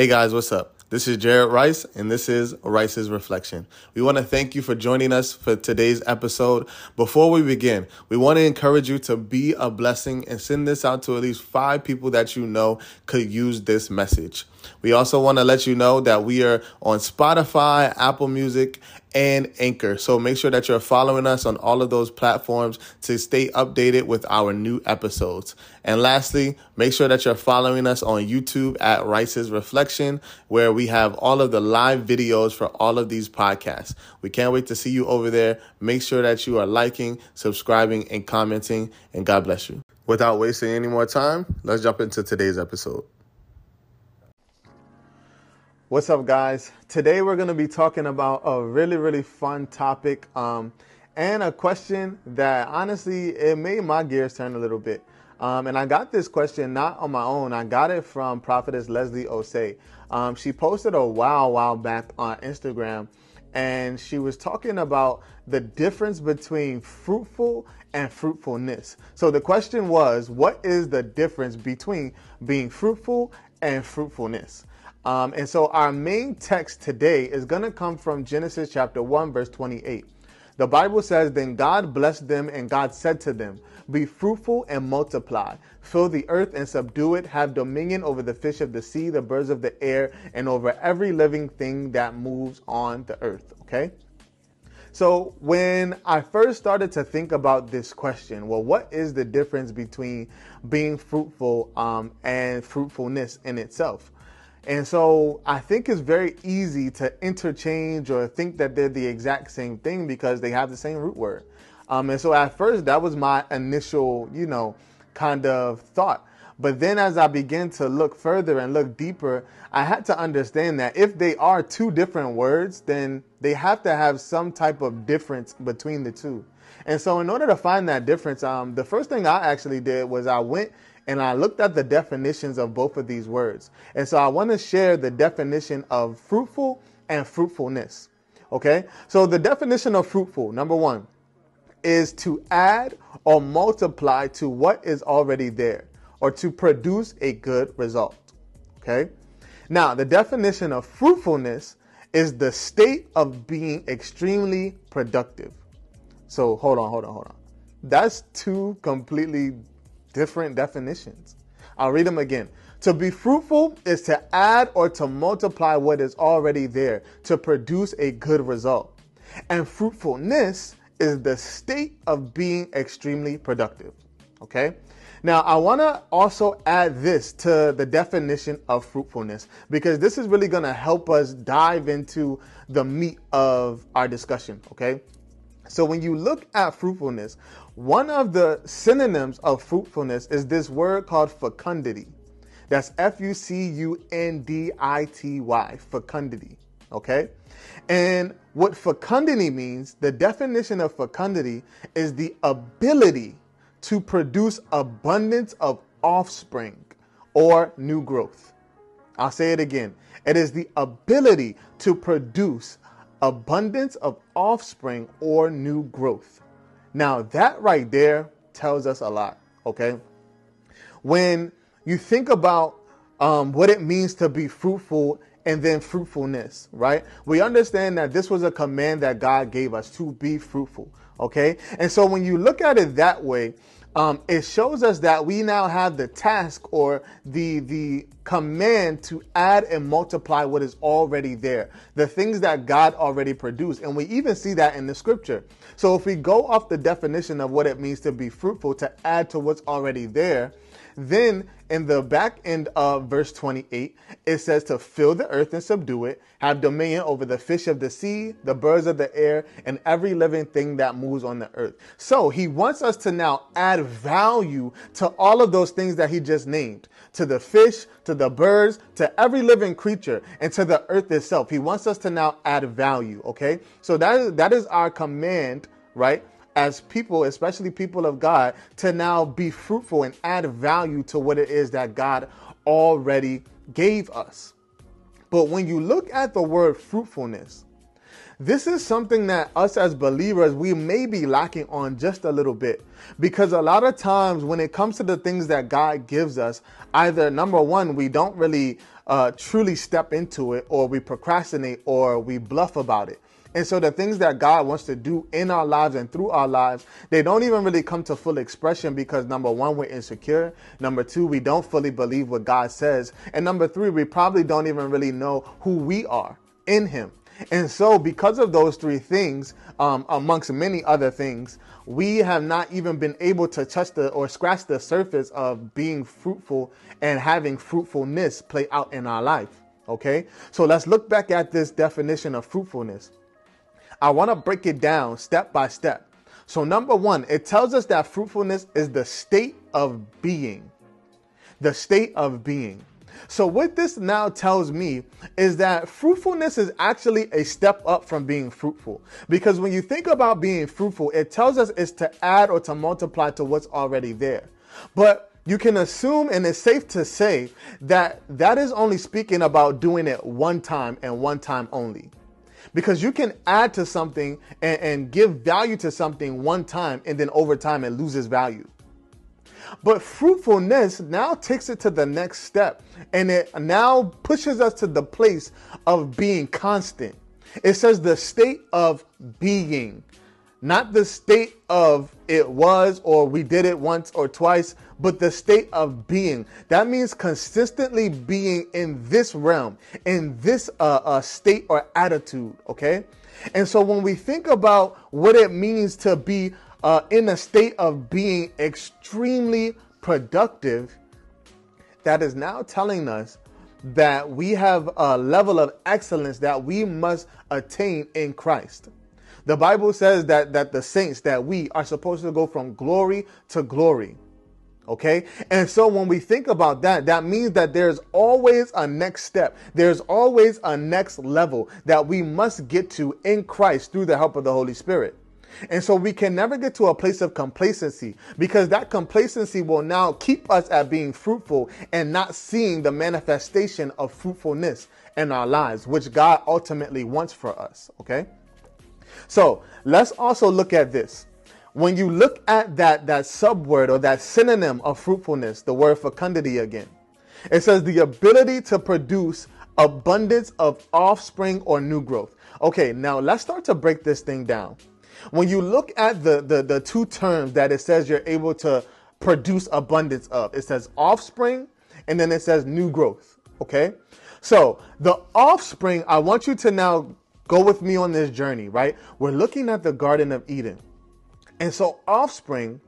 Hey guys, what's up? This is Jared Rice, and this is Rice's Reflection. We want to thank you for joining us for today's episode. Before we begin, we want to encourage you to be a blessing and send this out to at least five people that you know could use this message. We also want to let you know that we are on Spotify, Apple Music, and Anchor. So make sure that you're following us on all of those platforms to stay updated with our new episodes. And lastly, make sure that you're following us on YouTube at Rice's Reflection, where we have all of the live videos for all of these podcasts. We can't wait to see you over there. Make sure that you are liking, subscribing, and commenting, and God bless you. Without wasting any more time, let's jump into today's episode. What's up, guys? Today we're going to be talking about a really, really fun topic um, and a question that honestly it made my gears turn a little bit. Um, and I got this question not on my own. I got it from Prophetess Leslie Osei. Um, she posted a while, while back on Instagram, and she was talking about the difference between fruitful and fruitfulness. So the question was, what is the difference between being fruitful and fruitfulness? Um, and so our main text today is going to come from Genesis chapter 1, verse 28. The Bible says, Then God blessed them, and God said to them, Be fruitful and multiply, fill the earth and subdue it, have dominion over the fish of the sea, the birds of the air, and over every living thing that moves on the earth. Okay? So, when I first started to think about this question, well, what is the difference between being fruitful um, and fruitfulness in itself? And so I think it's very easy to interchange or think that they're the exact same thing because they have the same root word. Um, and so at first, that was my initial, you know, kind of thought. But then as I began to look further and look deeper, I had to understand that if they are two different words, then they have to have some type of difference between the two. And so, in order to find that difference, um, the first thing I actually did was I went and I looked at the definitions of both of these words. And so I want to share the definition of fruitful and fruitfulness. Okay? So the definition of fruitful, number one, is to add or multiply to what is already there or to produce a good result. Okay? Now, the definition of fruitfulness is the state of being extremely productive. So hold on, hold on, hold on. That's two completely different definitions. I'll read them again. To be fruitful is to add or to multiply what is already there to produce a good result. And fruitfulness is the state of being extremely productive. Okay? Now, I want to also add this to the definition of fruitfulness because this is really going to help us dive into the meat of our discussion. Okay? So, when you look at fruitfulness, one of the synonyms of fruitfulness is this word called fecundity. That's F U C U N D I T Y, fecundity. Okay? And what fecundity means, the definition of fecundity is the ability to produce abundance of offspring or new growth. I'll say it again. It is the ability to produce abundance of offspring or new growth. Now, that right there tells us a lot, okay? When you think about um, what it means to be fruitful and then fruitfulness, right? We understand that this was a command that God gave us to be fruitful, okay? And so when you look at it that way, um, it shows us that we now have the task or the the command to add and multiply what is already there, the things that God already produced, and we even see that in the scripture. So if we go off the definition of what it means to be fruitful, to add to what's already there, then in the back end of verse 28, it says to fill the earth and subdue it, have dominion over the fish of the sea, the birds of the air, and every living thing that moves on the earth. So he wants us to now add value to all of those things that he just named to the fish, to the birds, to every living creature, and to the earth itself. He wants us to now add value, okay? So that is, that is our command, right? As people, especially people of God, to now be fruitful and add value to what it is that God already gave us. But when you look at the word fruitfulness, this is something that us as believers, we may be lacking on just a little bit. Because a lot of times when it comes to the things that God gives us, either number one, we don't really uh, truly step into it, or we procrastinate, or we bluff about it. And so the things that God wants to do in our lives and through our lives, they don't even really come to full expression because number one, we're insecure. Number two, we don't fully believe what God says. And number three, we probably don't even really know who we are in Him. And so, because of those three things, um, amongst many other things, we have not even been able to touch the or scratch the surface of being fruitful and having fruitfulness play out in our life. Okay, so let's look back at this definition of fruitfulness. I want to break it down step by step. So, number one, it tells us that fruitfulness is the state of being. The state of being. So, what this now tells me is that fruitfulness is actually a step up from being fruitful. Because when you think about being fruitful, it tells us it's to add or to multiply to what's already there. But you can assume and it's safe to say that that is only speaking about doing it one time and one time only. Because you can add to something and, and give value to something one time and then over time it loses value. But fruitfulness now takes it to the next step and it now pushes us to the place of being constant. It says the state of being, not the state of it was or we did it once or twice, but the state of being. That means consistently being in this realm, in this uh, uh, state or attitude, okay? And so when we think about what it means to be uh, in a state of being extremely productive, that is now telling us that we have a level of excellence that we must attain in Christ. The Bible says that that the saints that we are supposed to go from glory to glory. Okay? And so when we think about that, that means that there's always a next step. There's always a next level that we must get to in Christ through the help of the Holy Spirit. And so we can never get to a place of complacency because that complacency will now keep us at being fruitful and not seeing the manifestation of fruitfulness in our lives, which God ultimately wants for us. Okay? So let's also look at this. When you look at that, that subword or that synonym of fruitfulness, the word fecundity again, it says the ability to produce abundance of offspring or new growth. Okay, now let's start to break this thing down. When you look at the, the, the two terms that it says you're able to produce abundance of, it says offspring and then it says new growth. Okay? So the offspring, I want you to now go with me on this journey, right? We're looking at the Garden of Eden. And so offspring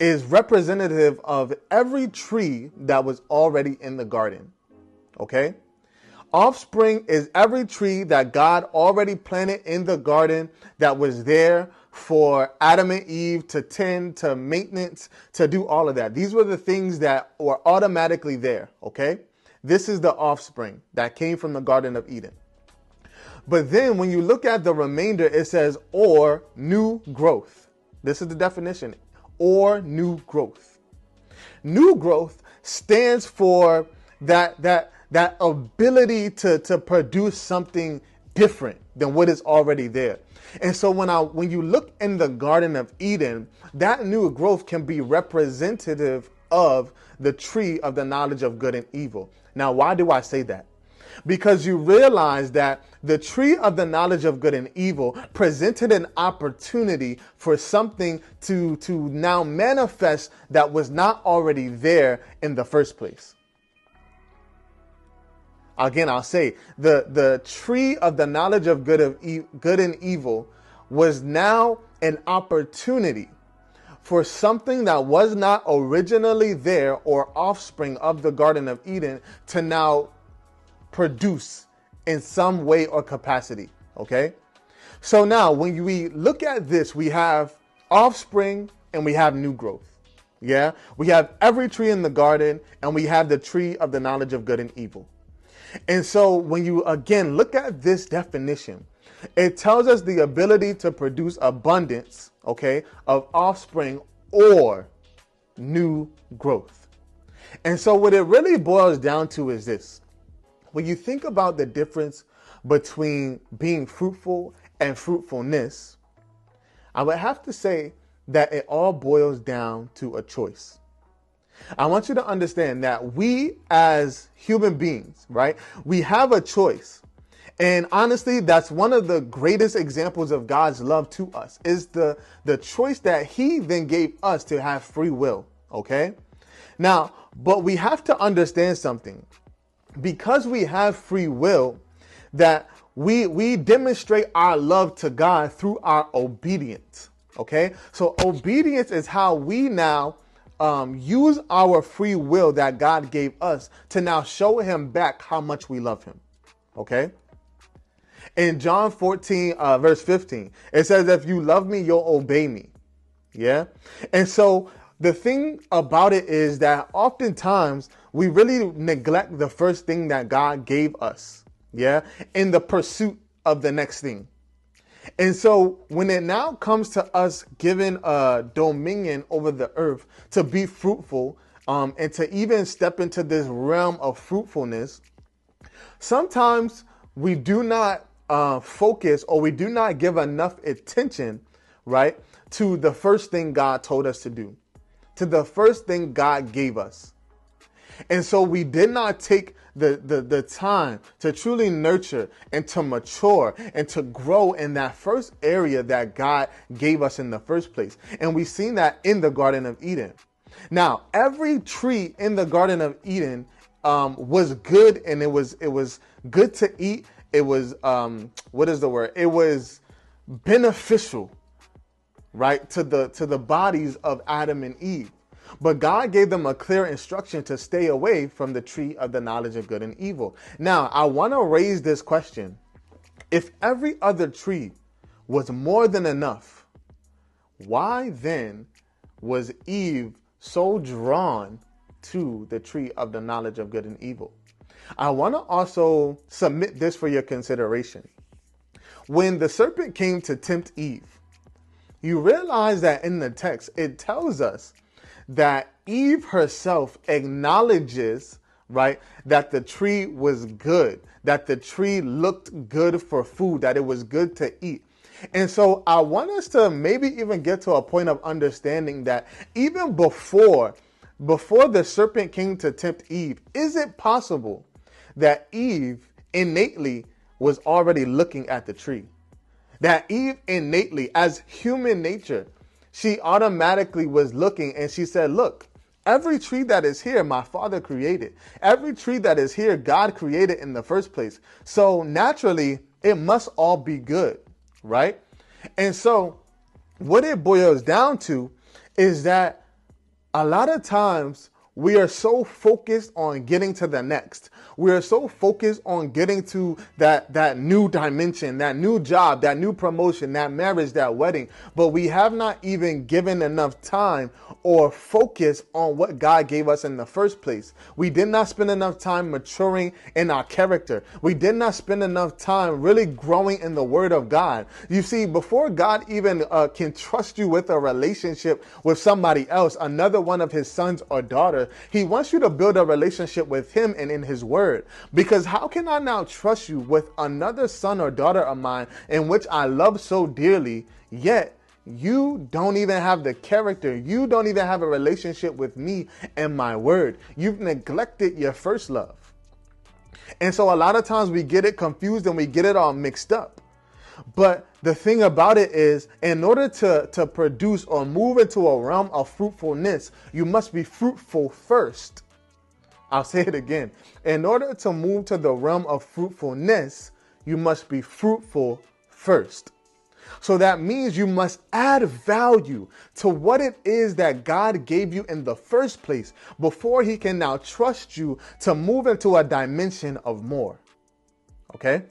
is representative of every tree that was already in the garden. Okay? Offspring is every tree that God already planted in the garden that was there for Adam and Eve to tend, to maintenance, to do all of that. These were the things that were automatically there, okay? This is the offspring that came from the Garden of Eden. But then when you look at the remainder, it says, or new growth. This is the definition, or new growth. New growth stands for that, that, that ability to, to produce something different than what is already there. And so when I when you look in the Garden of Eden, that new growth can be representative of the tree of the knowledge of good and evil. Now, why do I say that? Because you realize that the tree of the knowledge of good and evil presented an opportunity for something to, to now manifest that was not already there in the first place. Again, I'll say the, the tree of the knowledge of good, of e- good and evil was now an opportunity for something that was not originally there or offspring of the Garden of Eden to now produce in some way or capacity. Okay? So now, when we look at this, we have offspring and we have new growth. Yeah? We have every tree in the garden and we have the tree of the knowledge of good and evil. And so when you again look at this definition, it tells us the ability to produce abundance, okay, of offspring or new growth. And so what it really boils down to is this. When you think about the difference between being fruitful and fruitfulness, I would have to say that it all boils down to a choice. I want you to understand that we as human beings, right, we have a choice. And honestly, that's one of the greatest examples of God's love to us is the, the choice that he then gave us to have free will. Okay. Now, but we have to understand something because we have free will that we, we demonstrate our love to God through our obedience. Okay. So obedience is how we now um, use our free will that God gave us to now show him back how much we love him. Okay? In John 14, uh, verse 15, it says, If you love me, you'll obey me. Yeah? And so the thing about it is that oftentimes we really neglect the first thing that God gave us. Yeah? In the pursuit of the next thing. And so when it now comes to us giving a dominion over the earth to be fruitful um, and to even step into this realm of fruitfulness, sometimes we do not uh, focus or we do not give enough attention, right, to the first thing God told us to do, to the first thing God gave us. And so we did not take the, the, the time to truly nurture and to mature and to grow in that first area that God gave us in the first place. And we've seen that in the Garden of Eden. Now, every tree in the Garden of Eden um, was good and it was it was good to eat. It was um, what is the word? It was beneficial, right, to the to the bodies of Adam and Eve. But God gave them a clear instruction to stay away from the tree of the knowledge of good and evil. Now, I want to raise this question. If every other tree was more than enough, why then was Eve so drawn to the tree of the knowledge of good and evil? I want to also submit this for your consideration. When the serpent came to tempt Eve, you realize that in the text it tells us that Eve herself acknowledges, right, that the tree was good, that the tree looked good for food, that it was good to eat. And so I want us to maybe even get to a point of understanding that even before before the serpent came to tempt Eve, is it possible that Eve innately was already looking at the tree? That Eve innately as human nature she automatically was looking and she said, Look, every tree that is here, my father created. Every tree that is here, God created in the first place. So naturally, it must all be good, right? And so, what it boils down to is that a lot of times we are so focused on getting to the next. We are so focused on getting to that, that new dimension, that new job, that new promotion, that marriage, that wedding. But we have not even given enough time or focus on what God gave us in the first place. We did not spend enough time maturing in our character. We did not spend enough time really growing in the Word of God. You see, before God even uh, can trust you with a relationship with somebody else, another one of His sons or daughters, He wants you to build a relationship with Him and in His Word. Because how can I now trust you with another son or daughter of mine in which I love so dearly, yet you don't even have the character. You don't even have a relationship with me and my word. You've neglected your first love. And so a lot of times we get it confused and we get it all mixed up. But the thing about it is, in order to, to produce or move into a realm of fruitfulness, you must be fruitful first. I'll say it again. In order to move to the realm of fruitfulness, you must be fruitful first. So that means you must add value to what it is that God gave you in the first place before He can now trust you to move into a dimension of more. Okay?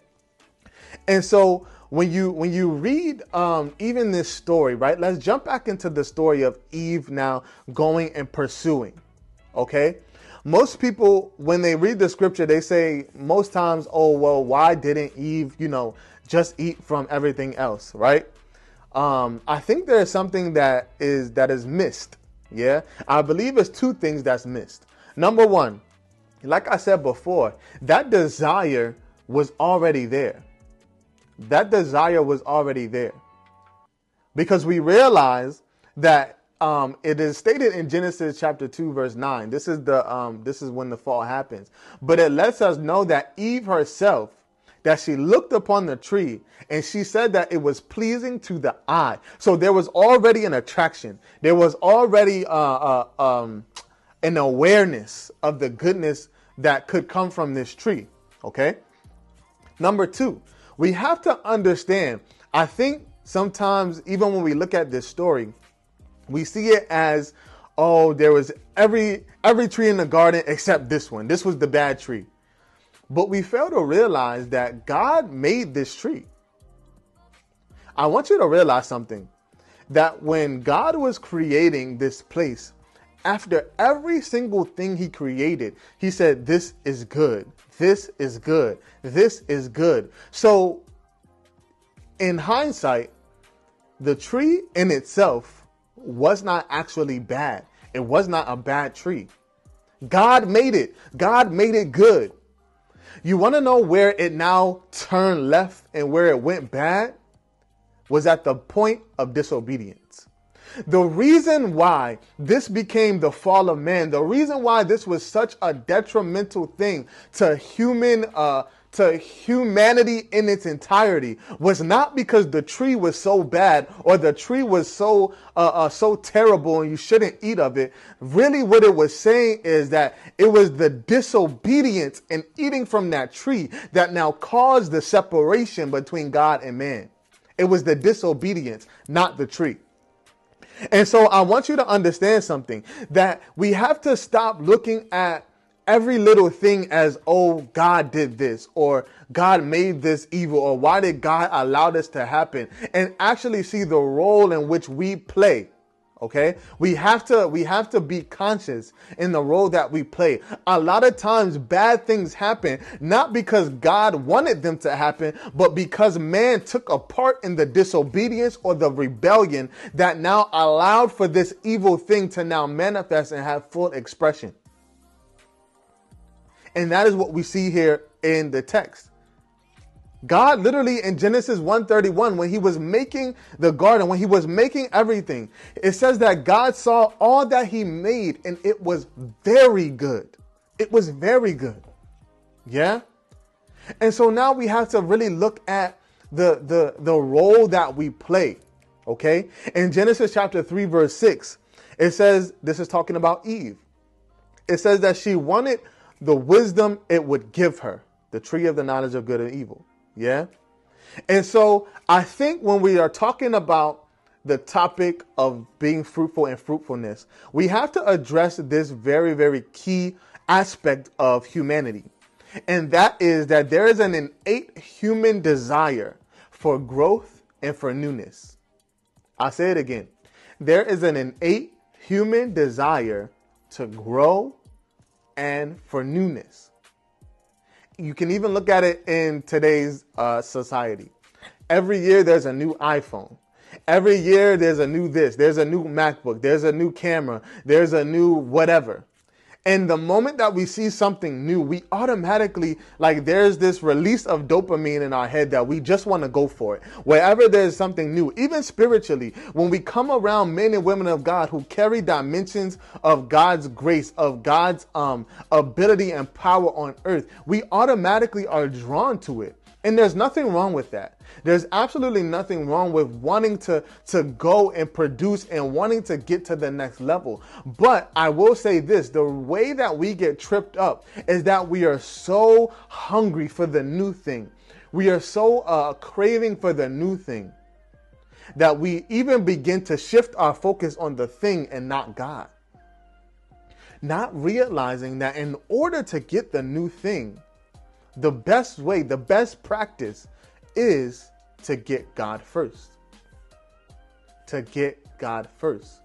And so when you when you read um, even this story, right? Let's jump back into the story of Eve now going and pursuing. Okay? Most people, when they read the scripture, they say most times, oh, well, why didn't Eve, you know, just eat from everything else, right? Um, I think there is something that is that is missed. Yeah, I believe it's two things that's missed. Number one, like I said before, that desire was already there. That desire was already there because we realize that um, it is stated in Genesis chapter two, verse nine. This is the um, this is when the fall happens. But it lets us know that Eve herself, that she looked upon the tree and she said that it was pleasing to the eye. So there was already an attraction. There was already uh, uh, um, an awareness of the goodness that could come from this tree. Okay. Number two, we have to understand. I think sometimes, even when we look at this story, we see it as, oh, there was every every tree in the garden except this one. This was the bad tree. But we fail to realize that God made this tree. I want you to realize something that when God was creating this place, after every single thing he created, he said, This is good. This is good. This is good. So, in hindsight, the tree in itself was not actually bad. It was not a bad tree. God made it. God made it good. You want to know where it now turned left and where it went bad? Was at the point of disobedience. The reason why this became the fall of man, the reason why this was such a detrimental thing to human uh, to humanity in its entirety was not because the tree was so bad or the tree was so uh, uh, so terrible and you shouldn't eat of it. Really, what it was saying is that it was the disobedience and eating from that tree that now caused the separation between God and man. It was the disobedience, not the tree. And so I want you to understand something that we have to stop looking at every little thing as, oh, God did this, or God made this evil, or why did God allow this to happen, and actually see the role in which we play. Okay, we have to we have to be conscious in the role that we play. A lot of times, bad things happen not because God wanted them to happen, but because man took a part in the disobedience or the rebellion that now allowed for this evil thing to now manifest and have full expression. And that is what we see here in the text. God literally in Genesis 131 when he was making the garden, when he was making everything, it says that God saw all that he made and it was very good. It was very good. Yeah? And so now we have to really look at the the the role that we play. Okay? In Genesis chapter 3 verse 6, it says this is talking about Eve. It says that she wanted the wisdom it would give her, the tree of the knowledge of good and evil. Yeah? And so I think when we are talking about the topic of being fruitful and fruitfulness, we have to address this very, very key aspect of humanity. And that is that there is an innate human desire for growth and for newness. I'll say it again. There is an innate human desire to grow and for newness. You can even look at it in today's uh, society. Every year there's a new iPhone. Every year there's a new this, there's a new MacBook, there's a new camera, there's a new whatever. And the moment that we see something new, we automatically, like, there's this release of dopamine in our head that we just want to go for it. Wherever there's something new, even spiritually, when we come around men and women of God who carry dimensions of God's grace, of God's um, ability and power on earth, we automatically are drawn to it. And there's nothing wrong with that. There's absolutely nothing wrong with wanting to, to go and produce and wanting to get to the next level. But I will say this the way that we get tripped up is that we are so hungry for the new thing. We are so uh, craving for the new thing that we even begin to shift our focus on the thing and not God. Not realizing that in order to get the new thing, the best way, the best practice is to get God first. To get God first.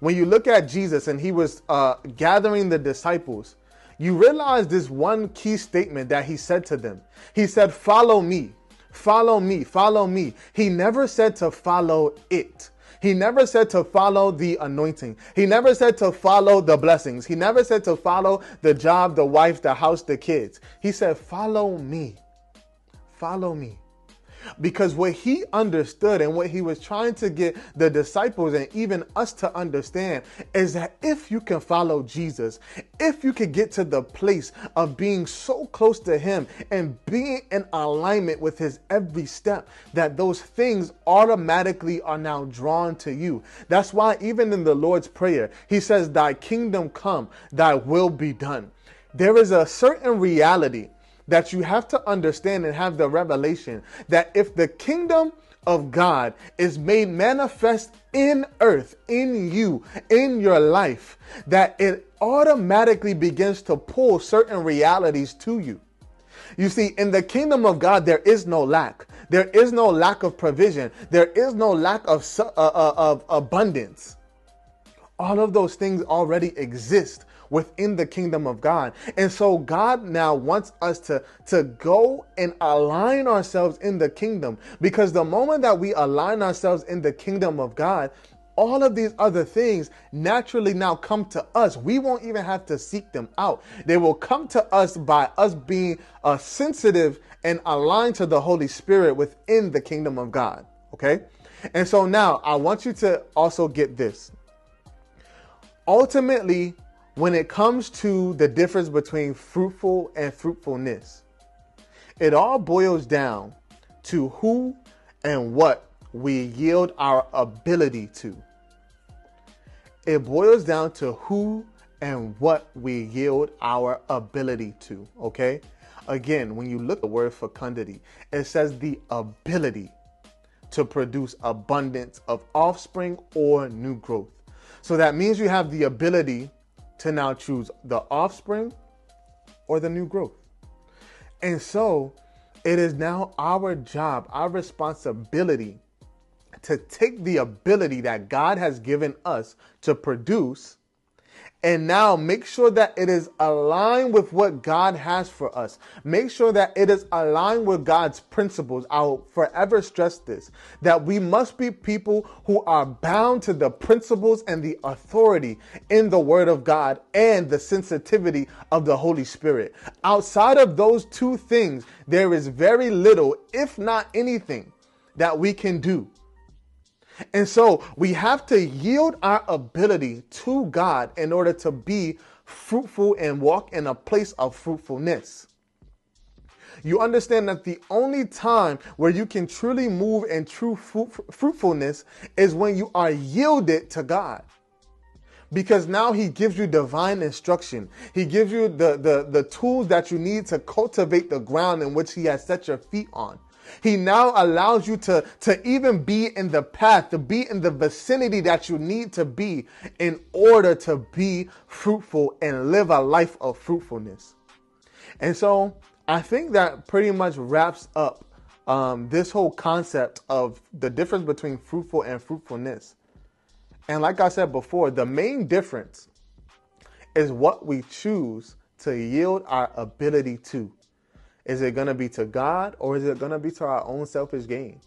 When you look at Jesus and he was uh, gathering the disciples, you realize this one key statement that he said to them. He said, Follow me, follow me, follow me. He never said to follow it. He never said to follow the anointing. He never said to follow the blessings. He never said to follow the job, the wife, the house, the kids. He said, Follow me. Follow me. Because what he understood and what he was trying to get the disciples and even us to understand is that if you can follow Jesus, if you can get to the place of being so close to him and being in alignment with his every step, that those things automatically are now drawn to you. That's why even in the Lord's Prayer, he says, Thy kingdom come, thy will be done. There is a certain reality that you have to understand and have the revelation that if the kingdom of God is made manifest in earth, in you, in your life, that it automatically begins to pull certain realities to you. You see, in the kingdom of God, there is no lack. There is no lack of provision. There is no lack of, uh, uh, of abundance. All of those things already exist within the kingdom of God. And so God now wants us to, to go and align ourselves in the kingdom because the moment that we align ourselves in the kingdom of God, all of these other things naturally now come to us. We won't even have to seek them out. They will come to us by us being uh, sensitive and aligned to the Holy Spirit within the kingdom of God. Okay? And so now I want you to also get this. Ultimately, when it comes to the difference between fruitful and fruitfulness, it all boils down to who and what we yield our ability to. It boils down to who and what we yield our ability to, okay? Again, when you look at the word fecundity, it says the ability to produce abundance of offspring or new growth. So that means you have the ability to now choose the offspring or the new growth. And so it is now our job, our responsibility to take the ability that God has given us to produce and now make sure that it is aligned with what God has for us. Make sure that it is aligned with God's principles. I'll forever stress this that we must be people who are bound to the principles and the authority in the Word of God and the sensitivity of the Holy Spirit. Outside of those two things, there is very little, if not anything, that we can do. And so we have to yield our ability to God in order to be fruitful and walk in a place of fruitfulness. You understand that the only time where you can truly move in true fruitfulness is when you are yielded to God because now he gives you divine instruction. He gives you the, the, the tools that you need to cultivate the ground in which he has set your feet on. He now allows you to, to even be in the path, to be in the vicinity that you need to be in order to be fruitful and live a life of fruitfulness. And so I think that pretty much wraps up um, this whole concept of the difference between fruitful and fruitfulness. And like I said before, the main difference is what we choose to yield our ability to. Is it going to be to God or is it going to be to our own selfish gain?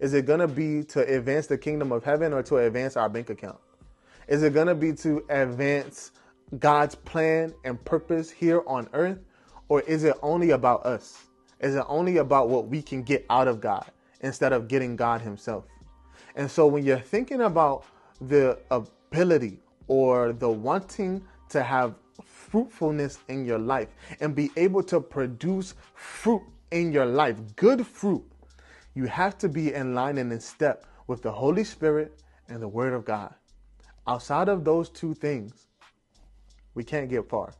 Is it going to be to advance the kingdom of heaven or to advance our bank account? Is it going to be to advance God's plan and purpose here on earth or is it only about us? Is it only about what we can get out of God instead of getting God Himself? And so when you're thinking about the ability or the wanting to have fruitfulness in your life and be able to produce fruit in your life, good fruit, you have to be in line and in step with the Holy Spirit and the Word of God. Outside of those two things, we can't get far.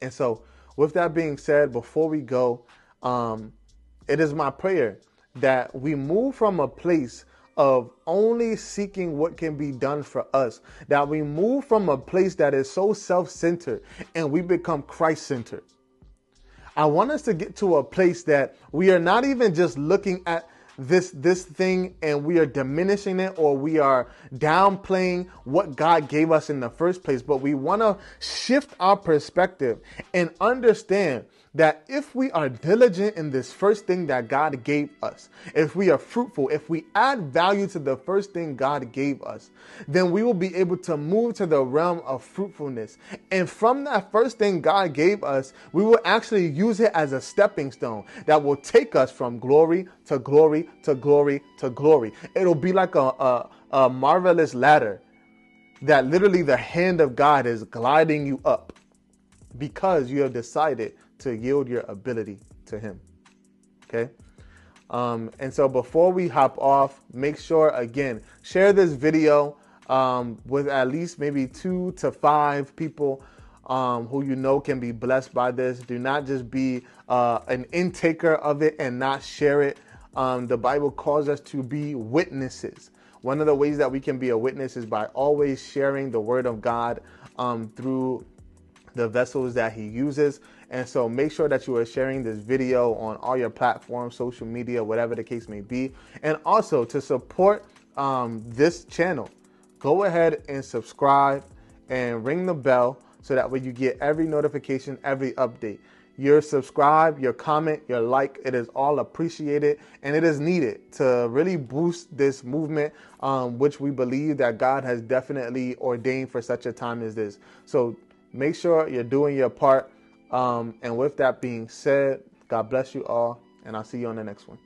And so, with that being said, before we go, um, it is my prayer that we move from a place of only seeking what can be done for us. That we move from a place that is so self centered and we become Christ centered. I want us to get to a place that we are not even just looking at this this thing and we are diminishing it or we are downplaying what God gave us in the first place but we want to shift our perspective and understand that if we are diligent in this first thing that God gave us, if we are fruitful, if we add value to the first thing God gave us, then we will be able to move to the realm of fruitfulness. And from that first thing God gave us, we will actually use it as a stepping stone that will take us from glory to glory to glory to glory. It'll be like a, a, a marvelous ladder that literally the hand of God is gliding you up because you have decided to yield your ability to Him. Okay? Um, and so before we hop off, make sure again, share this video um, with at least maybe two to five people um, who you know can be blessed by this. Do not just be uh, an intaker of it and not share it. Um, the Bible calls us to be witnesses. One of the ways that we can be a witness is by always sharing the word of God um, through the vessels that he uses. And so make sure that you are sharing this video on all your platforms, social media, whatever the case may be. And also to support um, this channel, go ahead and subscribe and ring the bell so that way you get every notification, every update. Your subscribe, your comment, your like, it is all appreciated and it is needed to really boost this movement, um, which we believe that God has definitely ordained for such a time as this. So Make sure you're doing your part. Um, and with that being said, God bless you all, and I'll see you on the next one.